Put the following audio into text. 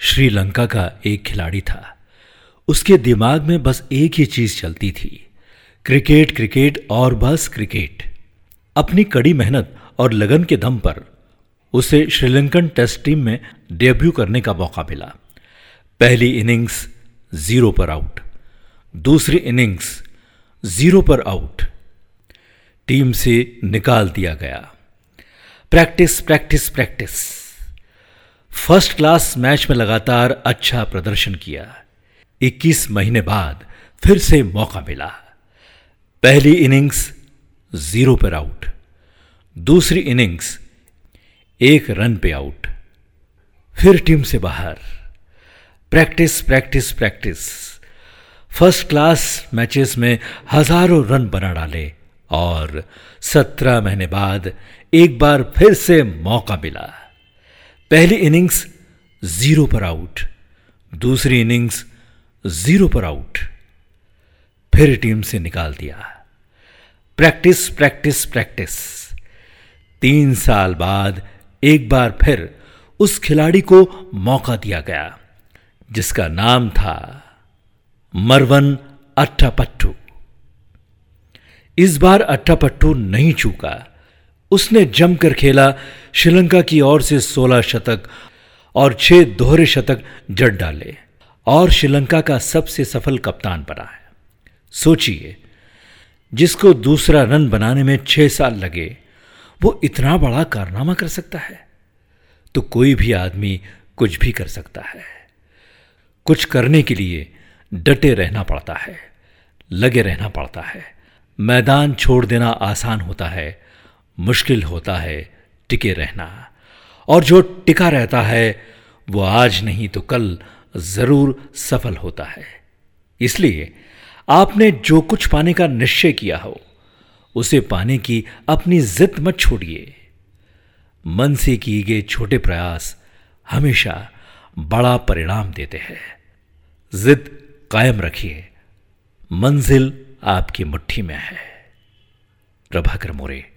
श्रीलंका का एक खिलाड़ी था। उसके दिमाग में बस एक ही चीज़ चलती थी, क्रिकेट क्रिकेट और बस क्रिकेट। अपनी कड़ी मेहनत और लगन के दम पर उसे श्रीलंकन टेस्ट टीम में डेब्यू करने का मौका मिला। पहली इनिंग्स ज़ीरो पर आउट, दूसरी इनिंग्स ज़ीरो पर आउट। टीम से निकाल दिया गया। Practice practice practice. First class match में लगातार अच्छा प्रदर्शन किया। 21 महीने बाद फिर से मौका मिला। पहली इनिंग्स ज़ीरो पर आउट। दूसरी इनिंग्स एक रन पे आउट। फिर टीम से बाहर। Practice practice practice. First class matches में हज़ारों रन बना डाले और सत्रह महीने बाद एक बार फिर से मौका मिला। पहली इनिंग्स ज़ीरो पर आउट, दूसरी इनिंग्स ज़ीरो पर आउट। फिर टीम से निकाल दिया। Practice practice practice. तीन साल बाद एक बार फिर उस खिलाड़ी को मौका दिया गया, जिसका नाम था मरवन अट्ठापट्टू। इस बार अट्ठापट्टू नहीं चूका। उसने जमकर खेला श्रीलंका की ओर से 16 शतक और छह दोहरे शतक जड़ डाले और श्रीलंका का सबसे सफल कप्तान बना है। सोचिए, जिसको दूसरा रन बनाने में छह साल लगे, वो इतना बड़ा कारनामा कर सकता है? तो कोई भी आदमी कुछ भी कर सकता है। कुछ करने के लिए डटे रहना पड़ता है, लगे रहना पड़ता है। मैदान छोड़ देना आसान होता है मुश्किल होता है टिके रहना। और जो टिका रहता है, वो आज नहीं तो कल ज़रूर सफल होता है। इसलिए आपने जो कुछ पाने का निश्चय किया हो, उसे पाने की अपनी जिद मत छोड़िए। मन से किए गए छोटे प्रयास हमेशा बड़ा परिणाम देते हैं। जिद कायम रखिए। मंजिल आपकी मुट्ठी में है। प्रभाकर मोरे